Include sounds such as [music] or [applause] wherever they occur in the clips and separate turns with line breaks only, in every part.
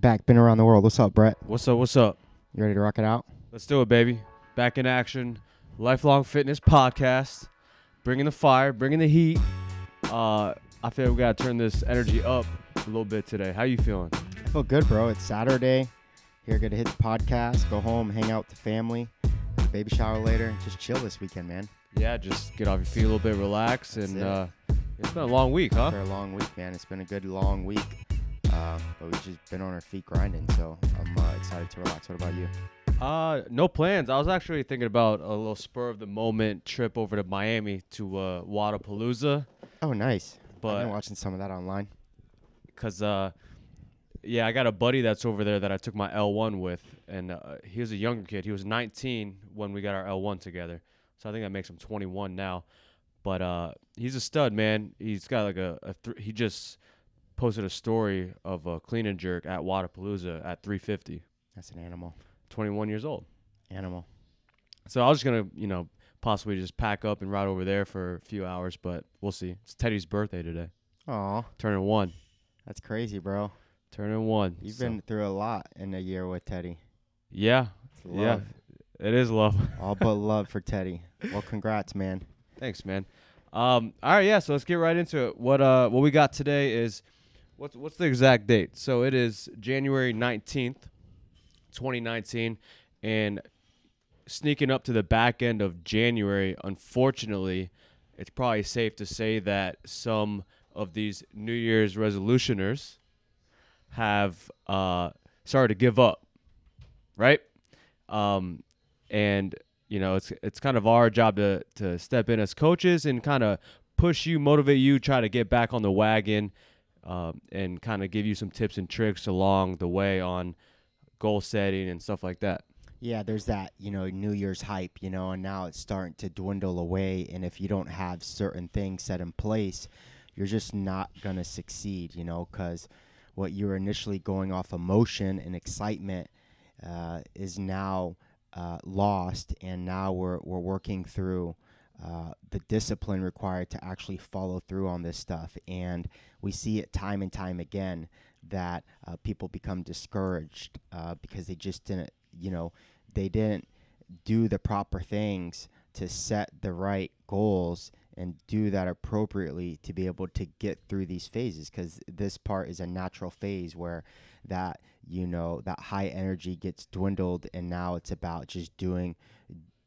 Back, been around the world. What's up, Brett?
What's up? What's up?
You ready to rock it out?
Let's do it, baby. Back in action. Lifelong Fitness Podcast. Bringing the fire, bringing the heat. Uh, I feel we gotta turn this energy up a little bit today. How you feeling?
I feel good, bro. It's Saturday. Here, gonna hit the podcast, go home, hang out with the family, have a baby shower later, just chill this weekend, man.
Yeah, just get off your feet a little bit, relax,
That's
and
it.
uh, it's been a long week, huh?
After a long week, man. It's been a good long week. Uh, but we've just been on our feet grinding, so I'm uh, excited to relax. What about you?
Uh, no plans. I was actually thinking about a little spur of the moment trip over to Miami to uh, Wodapalooza,
Oh, nice. But I've been watching some of that online.
cause uh, yeah, I got a buddy that's over there that I took my L1 with, and uh, he was a younger kid. He was 19 when we got our L1 together, so I think that makes him 21 now. But uh, he's a stud, man. He's got like a, a th- he just posted a story of a clean and jerk at Wodapalooza at 350,
That's an animal.
21 years old.
Animal.
So I was just gonna, you know, possibly just pack up and ride over there for a few hours, but we'll see. It's Teddy's birthday today,
Aw,
turning one,
that's crazy, bro.
turning one.
You've
So,
been through a lot in a year with Teddy.
yeah,
It's
Yeah.
love.
it is love. [laughs]
All but love for Teddy. Well, congrats, man.
Thanks, man. Um, all right, yeah. So let's get right into it. What uh, what we got today is what's what's the exact date? So it is January nineteenth, twenty nineteen, and sneaking up to the back end of January. Unfortunately, it's probably safe to say that some of these New Year's resolutioners have uh started to give up, right? Um, and you know it's it's kind of our job to to step in as coaches and kind of push you motivate you try to get back on the wagon um, and kind of give you some tips and tricks along the way on goal setting and stuff like that
Yeah, there's that, you know, New Year's hype, you know, and now it's starting to dwindle away. And if you don't have certain things set in place, you're just not going to succeed, you know, because what you were initially going off emotion and excitement uh, is now uh, lost. And now we're, we're working through uh, the discipline required to actually follow through on this stuff. And we see it time and time again that uh, people become discouraged uh, because they just didn't, you know, they didn't do the proper things to set the right goals and do that appropriately to be able to get through these phases because this part is a natural phase where that you know that high energy gets dwindled and now it's about just doing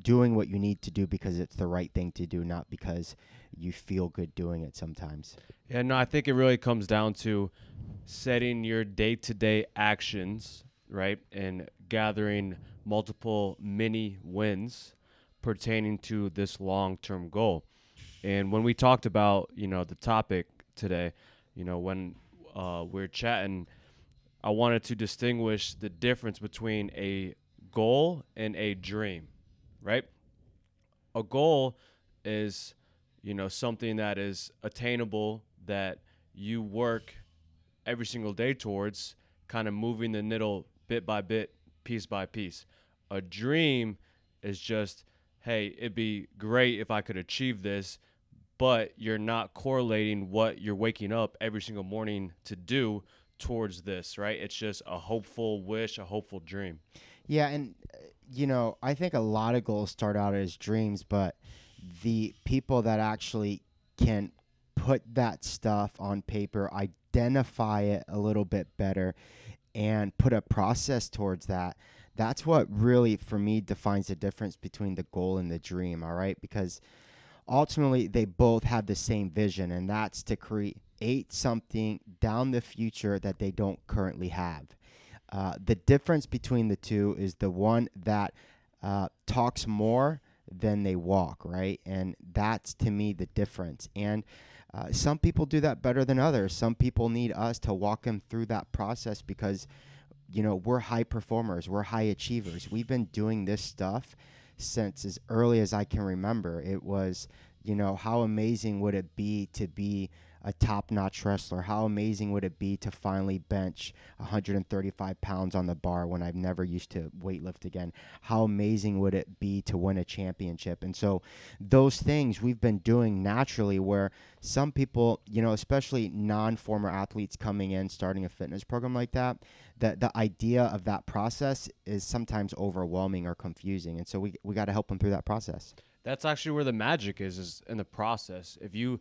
doing what you need to do because it's the right thing to do not because you feel good doing it sometimes.
Yeah no i think it really comes down to setting your day-to-day actions right and gathering multiple mini wins pertaining to this long-term goal. And when we talked about you know the topic today you know when uh, we're chatting i wanted to distinguish the difference between a goal and a dream right? A goal is you know something that is attainable that you work every single day towards kind of moving the needle bit by bit piece by piece. A dream is just hey it'd be great if i could achieve this but you're not correlating what you're waking up every single morning to do towards this right? It's just a hopeful wish a hopeful dream.
Yeah, and uh, you know, I think a lot of goals start out as dreams, but the people that actually can put that stuff on paper, identify it a little bit better, and put a process towards that, that's what really, for me, defines the difference between the goal and the dream, all right? Because ultimately, they both have the same vision, and that's to create something down the future that they don't currently have. Uh, the difference between the two is the one that uh, talks more than they walk, right? And that's to me the difference. And uh, some people do that better than others. Some people need us to walk them through that process because, you know, we're high performers, we're high achievers. We've been doing this stuff since as early as I can remember. It was, you know, how amazing would it be to be a top notch wrestler? How amazing would it be to finally bench 135 pounds on the bar when I've never used to weightlift again? How amazing would it be to win a championship? And so, those things we've been doing naturally, where some people, you know, especially non former athletes coming in, starting a fitness program like that, the, the idea of that process is sometimes overwhelming or confusing. And so, we, we got to help them through that process.
That's actually where the magic is, is in the process. If you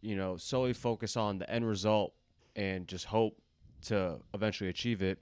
you know, solely focus on the end result and just hope to eventually achieve it,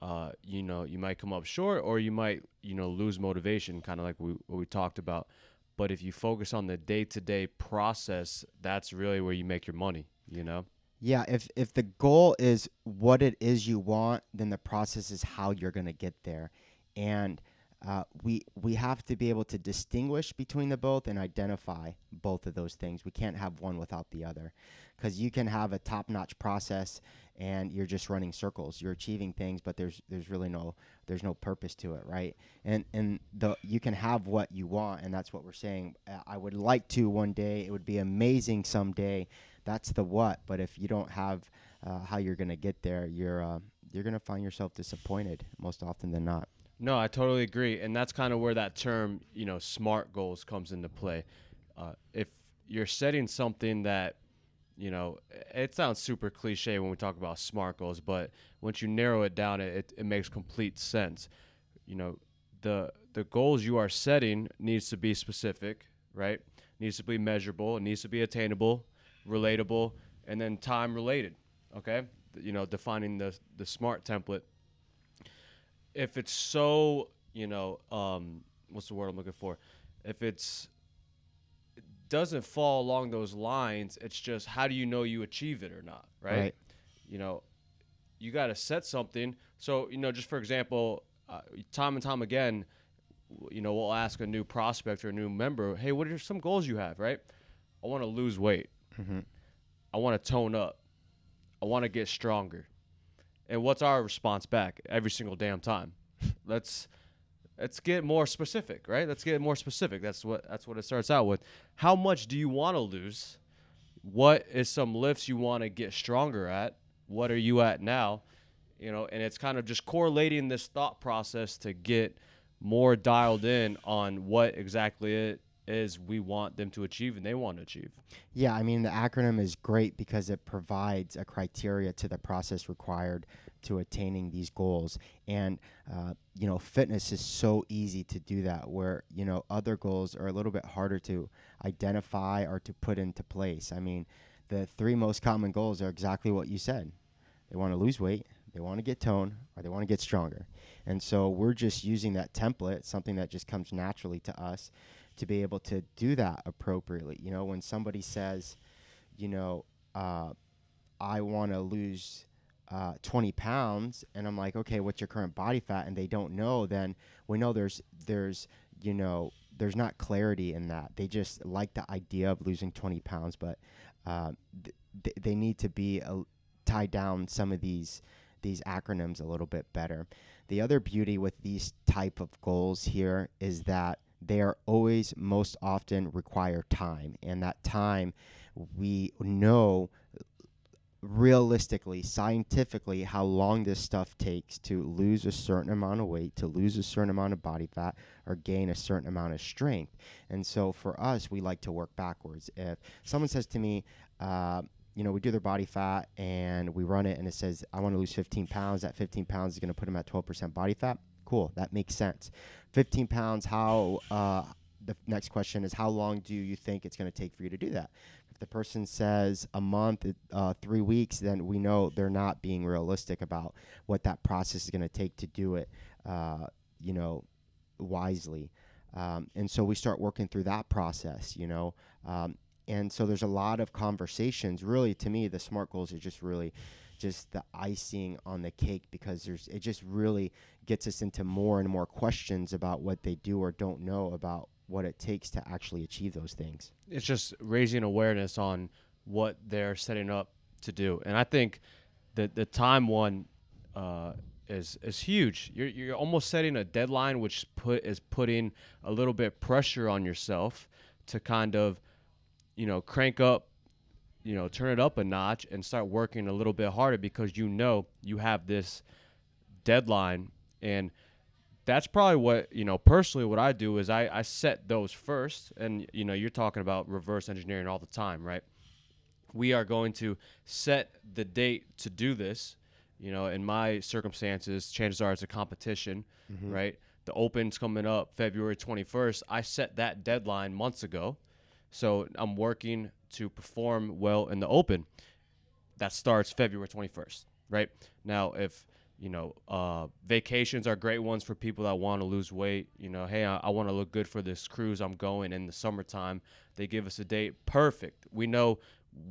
uh, you know, you might come up short or you might, you know, lose motivation, kind of like we, what we talked about. But if you focus on the day to day process, that's really where you make your money, you know?
Yeah, if if the goal is what it is you want, then the process is how you're going to get there. And uh, we we have to be able to distinguish between the both and identify both of those things. We can't have one without the other, because you can have a top-notch process and you're just running circles. You're achieving things, but there's there's really no there's no purpose to it, right? And and the you can have what you want, and that's what we're saying. Uh, I would like to one day. It would be amazing someday. That's the what. But if you don't have uh, how you're gonna get there, you're uh, you're gonna find yourself disappointed most often than not.
No, I totally agree, and that's kind of where that term, you know, SMART goals comes into play. Uh, if you're setting something that, you know, it sounds super cliche when we talk about SMART goals, but once you narrow it down, it, it makes complete sense. You know, the the goals you are setting needs to be specific, right? Needs to be measurable. It needs to be attainable, relatable, and then time related. Okay, you know, defining the the SMART template if it's so, you know, um, what's the word I'm looking for? If it's it doesn't fall along those lines, it's just how do you know you achieve it or not, right? right. You know, you got to set something. So, you know, just for example, uh, time and time again, you know, we'll ask a new prospect or a new member, hey, what are some goals you have, right? I want to lose weight. Mm-hmm. I want to tone up. I want to get stronger. And what's our response back every single damn time? [laughs] let's let's get more specific, right? Let's get more specific. That's what that's what it starts out with. How much do you want to lose? What is some lifts you want to get stronger at? What are you at now? You know, and it's kind of just correlating this thought process to get more dialed in on what exactly it is we want them to achieve and they want to achieve.
Yeah, I mean the acronym is great because it provides a criteria to the process required to attaining these goals. And uh, you know, fitness is so easy to do that. Where you know other goals are a little bit harder to identify or to put into place. I mean, the three most common goals are exactly what you said. They want to lose weight, they want to get tone, or they want to get stronger. And so we're just using that template, something that just comes naturally to us to be able to do that appropriately. You know, when somebody says, you know, uh, I want to lose uh, 20 pounds, and I'm like, okay, what's your current body fat? And they don't know, then we know there's there's you know there's not clarity in that. They just like the idea of losing 20 pounds, but uh, th- they need to be uh, tie down some of these these acronyms a little bit better. The other beauty with these type of goals here is that they are always most often require time and that time we know realistically scientifically how long this stuff takes to lose a certain amount of weight to lose a certain amount of body fat or gain a certain amount of strength and so for us we like to work backwards if someone says to me uh, you know, we do their body fat and we run it and it says, I want to lose 15 pounds. That 15 pounds is going to put them at 12% body fat. Cool. That makes sense. 15 pounds, how, uh, the next question is how long do you think it's going to take for you to do that? If the person says a month, uh, three weeks, then we know they're not being realistic about what that process is going to take to do it, uh, you know, wisely. Um, and so we start working through that process, you know. Um, and so there's a lot of conversations. Really, to me, the SMART goals are just really just the icing on the cake because there's it just really gets us into more and more questions about what they do or don't know about what it takes to actually achieve those things.
It's just raising awareness on what they're setting up to do, and I think the the time one uh, is is huge. You're you're almost setting a deadline, which put is putting a little bit pressure on yourself to kind of, you know, crank up you know, turn it up a notch and start working a little bit harder because you know you have this deadline and that's probably what you know personally what i do is I, I set those first. And you know you're talking about reverse engineering all the time right? We are going to set the date to do this. You know in my circumstances chances are it's a competition mm-hmm. right? The open's coming up february 21st i set that deadline months ago. So i'm working to perform well in the open. That starts February 21st, right? Now, if you know, uh, vacations are great ones for people that want to lose weight. You know, hey, I, I want to look good for this cruise I'm going in the summertime. They give us a date, perfect. We know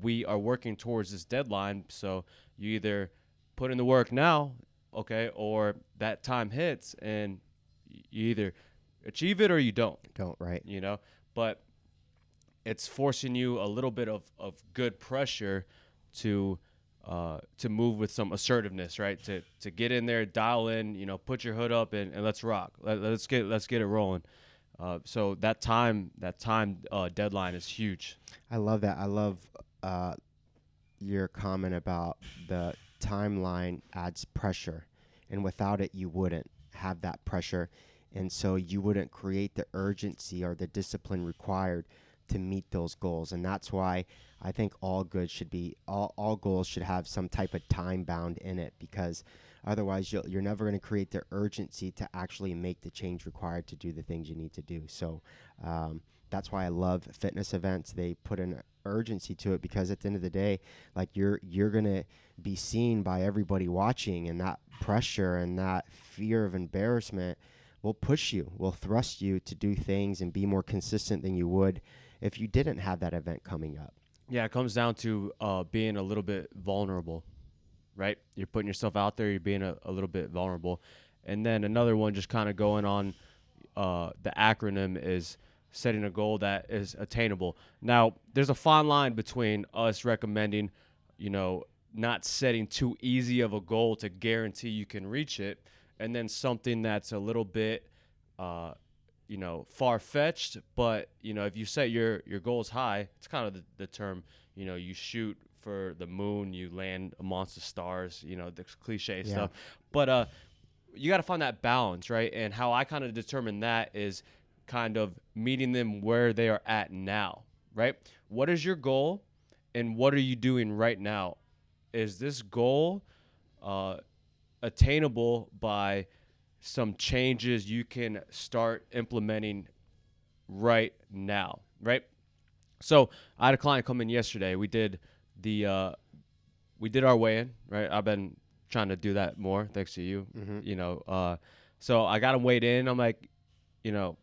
we are working towards this deadline, so you either put in the work now, okay, or that time hits and you either achieve it or you don't
Don't right.
you know but it's forcing you a little bit of, of good pressure to uh, to move with some assertiveness right? To to get in there dial in you know put your hood up and, and let's rock. Let, us get let's get it rolling. Uh, so that time that time uh, deadline is huge.
I love that. I love uh, your comment about the timeline adds pressure, and without it, you wouldn't have that pressure, and so you wouldn't create the urgency or the discipline required to meet those goals. And that's why I think all good should be all, all goals should have some type of time bound in it because otherwise you'll, you're never going to create the urgency to actually make the change required to do the things you need to do. So um, that's why I love fitness events. They put an urgency to it because at the end of the day, like you're you're gonna be seen by everybody watching, and that pressure and that fear of embarrassment will push you, will thrust you to do things and be more consistent than you would if you didn't have that event coming up.
Yeah it comes down to uh, being a little bit vulnerable right? You're putting yourself out there you're being a, a little bit vulnerable. And then another one just kind of going on uh, the acronym is setting a goal that is attainable. Now there's a fine line between us recommending you know not setting too easy of a goal to guarantee you can reach it and then something that's a little bit uh, you know far fetched but you know if you set your your goals high it's kind of the, the term you know you shoot for the moon you land amongst the stars you know the cliche
Yeah.
stuff. But uh you got to find that balance right? And how i kind of determine that is kind of meeting them where they are at now right? What is your goal and what are you doing right now? Is this goal uh attainable by some changes you can start implementing right now, right? So I had a client come in yesterday. We did the uh, we did our weigh in, right? I've been trying to do that more, thanks to you. You know, uh, so I got him weighed in. I'm like, you know,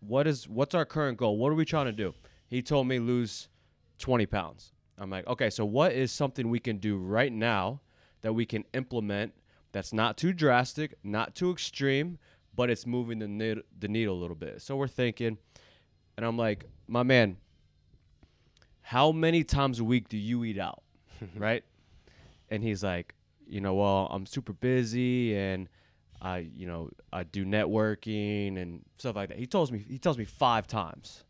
what is what's our current goal? What are we trying to do? He told me lose 20 pounds. I'm like, okay, so what is something we can do right now that we can implement that's not too drastic, not too extreme, but it's moving the needle, the needle a little bit. So we're thinking, and I'm like, my man, how many times a week do you eat out, [laughs] right? And he's like, you know, well, I'm super busy and I, you know, I do networking and stuff like that. He tells me he tells me five times.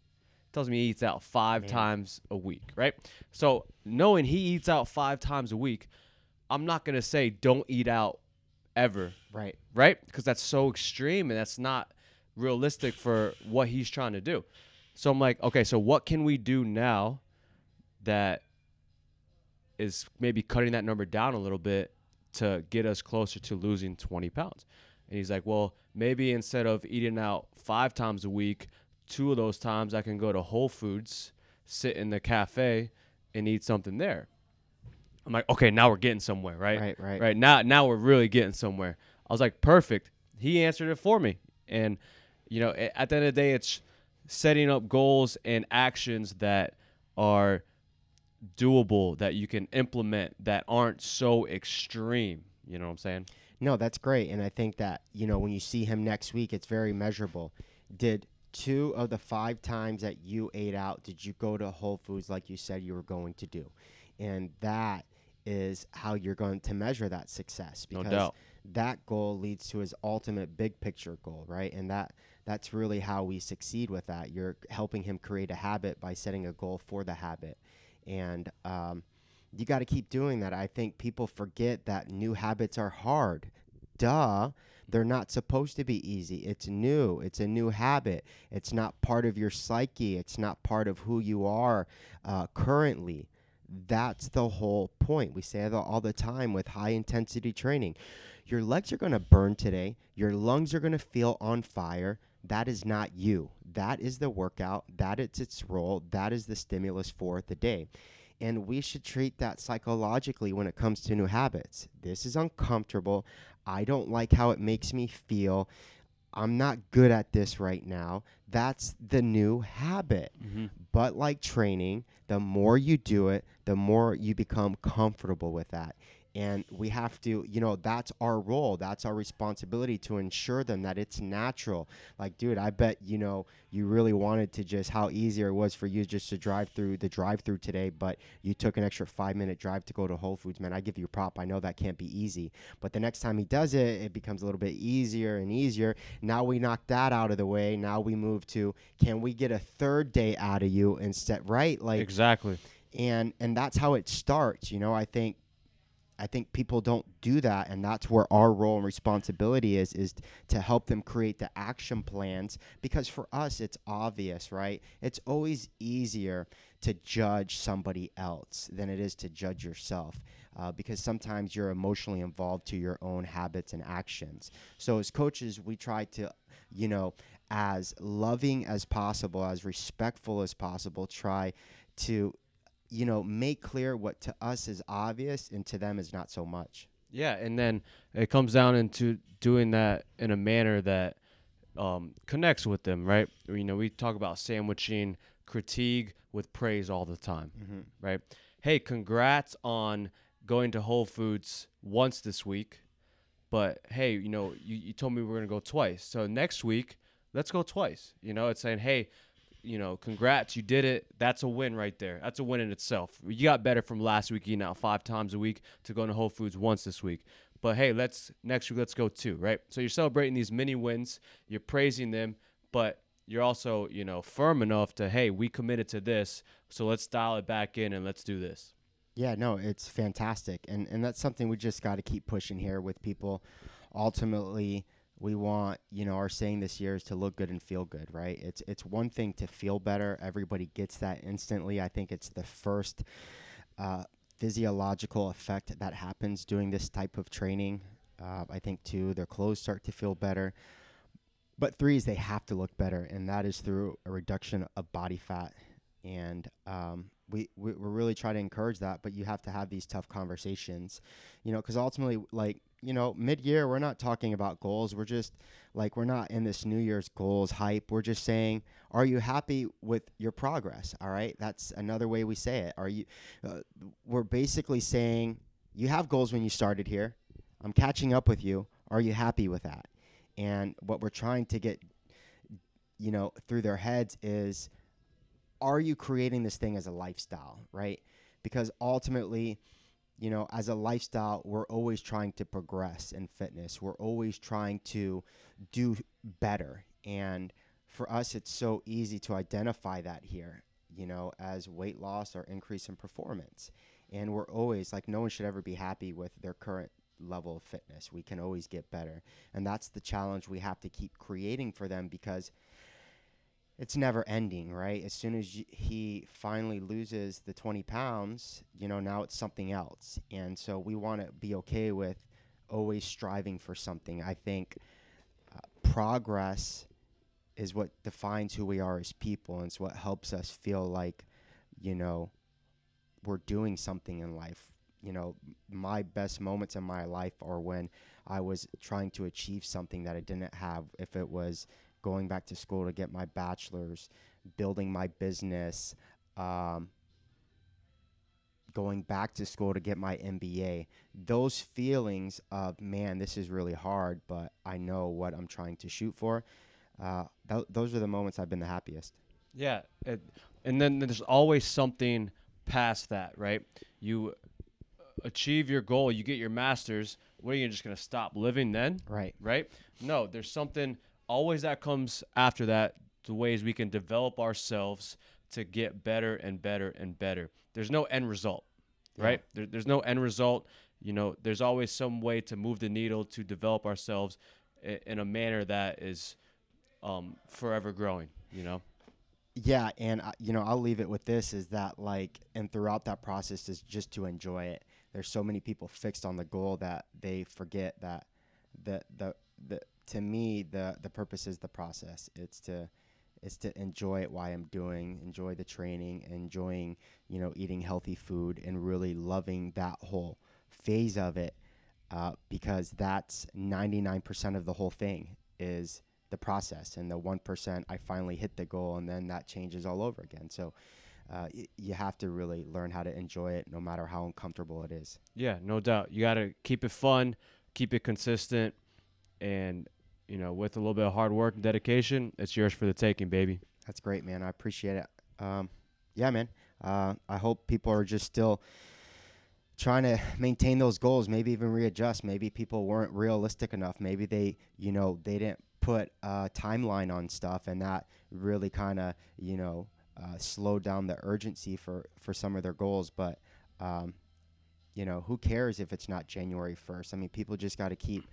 Tells me he eats out five
Man.
times a week, right? So knowing he eats out five times a week, I'm not gonna say don't eat out ever,
Right.
right? Because that's so extreme and that's not realistic for what he's trying to do. So I'm like, okay, so what can we do now that is maybe cutting that number down a little bit to get us closer to losing 20 pounds? And he's like, well, maybe instead of eating out five times a week, two of those times I can go to Whole Foods, sit in the cafe, and eat something there. I'm like, okay, now we're getting somewhere, right?
Right, right.
Right now, now we're really getting somewhere. I was like, perfect. He answered it for me, and you know, at the end of the day, it's setting up goals and actions that are doable that you can implement that aren't so extreme. You know what I'm saying?
No, that's great. And I think that, you know, when you see him next week, it's very measurable. Did two of the five times that you ate out, did you go to Whole Foods like you said you were going to do? And that is how you're going to measure that success
No
because
doubt.
that goal leads to his ultimate big picture goal, right? And that that's really how we succeed with that. You're helping him create a habit by setting a goal for the habit. and um, you got to keep doing that. I think people forget that new habits are hard. Duh. They're not supposed to be easy. It's new. It's a new habit. It's not part of your psyche. It's not part of who you are uh, currently. That's the whole point. We say that all the time with high intensity training. Your legs are going to burn today. Your lungs are going to feel on fire. That is not you. That is the workout. That is its role. That is the stimulus for the day. And we should treat that psychologically when it comes to new habits. This is uncomfortable. I don't like how it makes me feel. I'm not good at this right now. That's the new habit.
Mm-hmm.
But like training, the more you do it, the more you become comfortable with that. And we have to you know that's our role that's our responsibility to ensure them that it's natural. Like dude i bet you know you really wanted to just how easier it was for you just to drive through the drive through today but you took an extra five minute drive to go to whole foods man i give you a prop i know that can't be easy. But the next time he does it it becomes a little bit easier and easier. Now we knock that out of the way. Now we move to can we get a third day out of you instead right? Like
exactly
and and that's how it starts you know i think I think people don't do that, and that's where our role and responsibility is is to help them create the action plans. Because for us, it's obvious, right? It's always easier to judge somebody else than it is to judge yourself, uh, because sometimes you're emotionally involved to your own habits and actions. So as coaches, we try to, you know, as loving as possible, as respectful as possible, try to you know, make clear what to us is obvious and to them is not so much.
Yeah, and then it comes down into doing that in a manner that um, connects with them, right? You know, we talk about sandwiching critique with praise all the time,
mm-hmm.
right? Hey, congrats on going to Whole Foods once this week, but hey, you know, you, you told me we are gonna go twice, so next week let's go twice. You know, it's saying, hey, you know, congrats, you did it. That's a win right there. That's a win in itself. You got better from last week eating out five times a week to going to Whole Foods once this week. But hey, let's next week let's go two, right? So you're celebrating these mini wins, you're praising them, but you're also, you know, firm enough to, hey, we committed to this, so let's dial it back in and let's do this.
Yeah, no, it's fantastic. And and that's something we just got to keep pushing here with people. Ultimately, we want you know our saying this year is to look good and feel good right? It's it's one thing to feel better. Everybody gets that instantly. I think it's the first uh, physiological effect that happens doing this type of training. Uh, i think two their clothes start to feel better. But three is they have to look better and that is through a reduction of body fat. And um, we, we we're really trying to encourage that but you have to have these tough conversations you know because ultimately like you know, mid year, we're not talking about goals. We're just like, we're not in this New Year's goals hype. We're just saying, are you happy with your progress? All right. That's another way we say it. Are you, uh, we're basically saying, you have goals when you started here. I'm catching up with you. Are you happy with that? And what we're trying to get, you know, through their heads is, are you creating this thing as a lifestyle, right? Because ultimately, you know, as a lifestyle, we're always trying to progress in fitness. We're always trying to do better. And for us, it's so easy to identify that here, you know, as weight loss or increase in performance. And we're always like, no one should ever be happy with their current level of fitness. We can always get better. And that's the challenge we have to keep creating for them because it's never ending, right? As soon as he finally loses the 20 pounds, you know, now it's something else. And so we want to be okay with always striving for something. I think uh, progress is what defines who we are as people and it's what helps us feel like, you know, we're doing something in life. You know, my best moments in my life are when I was trying to achieve something that I didn't have. If it was going back to school to get my bachelor's, building my business, um, going back to school to get my MBA. Those feelings of, man, this is really hard, but I know what I'm trying to shoot for. Uh, th- those are the moments I've been the happiest.
Yeah. It, and then there's always something past that, right? You achieve your goal, you get your master's. What are you just going to stop living then?
Right.
Right? No, there's something always that comes after that the ways we can develop ourselves to get better and better and better. There's no end result,
Yeah.
right? There, there's no end result. You know, there's always some way to move the needle to develop ourselves in a manner that is um, forever growing. You know,
Yeah, and I- you know, I'll leave it with this: is that like, and throughout that process, is just to enjoy it. There's so many people fixed on the goal that they forget that the the the to me the the purpose is the process. It's to it's to enjoy it while I'm doing, enjoy the training, enjoying you know eating healthy food, and really loving that whole phase of it, uh, because that's 99% of the whole thing is the process and the 1% i finally hit the goal and then that changes all over again so uh, y- you have to really learn how to enjoy it no matter how uncomfortable it is
yeah, no doubt. You got to keep it fun, keep it consistent, and you know, with a little bit of hard work and dedication, it's yours for the taking, baby.
that's great man. I appreciate it. Um, yeah man. Uh, i hope people are just still trying to maintain those goals maybe even readjust. Maybe people weren't realistic enough. Maybe they you know they didn't put a timeline on stuff and that really kind of you know uh, slowed down the urgency for for some of their goals. But um, you know who cares if it's not january 1st i mean people just got to keep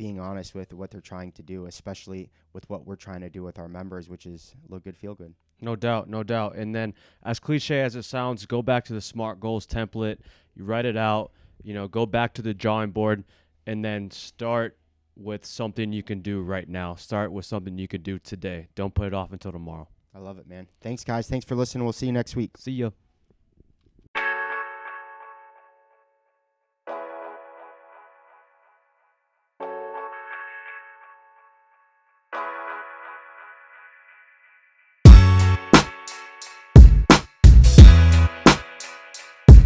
being honest with what they're trying to do especially with what we're trying to do with our members which is look good feel good
No doubt, no doubt. And then, as cliche as it sounds, go back to the SMART goals template. You write it out. You know, go back to the drawing board, and then start with something you can do right now. Start with something you could do today. Don't put it off until tomorrow.
i love it man thanks guys thanks for listening we'll see you next week
See ya.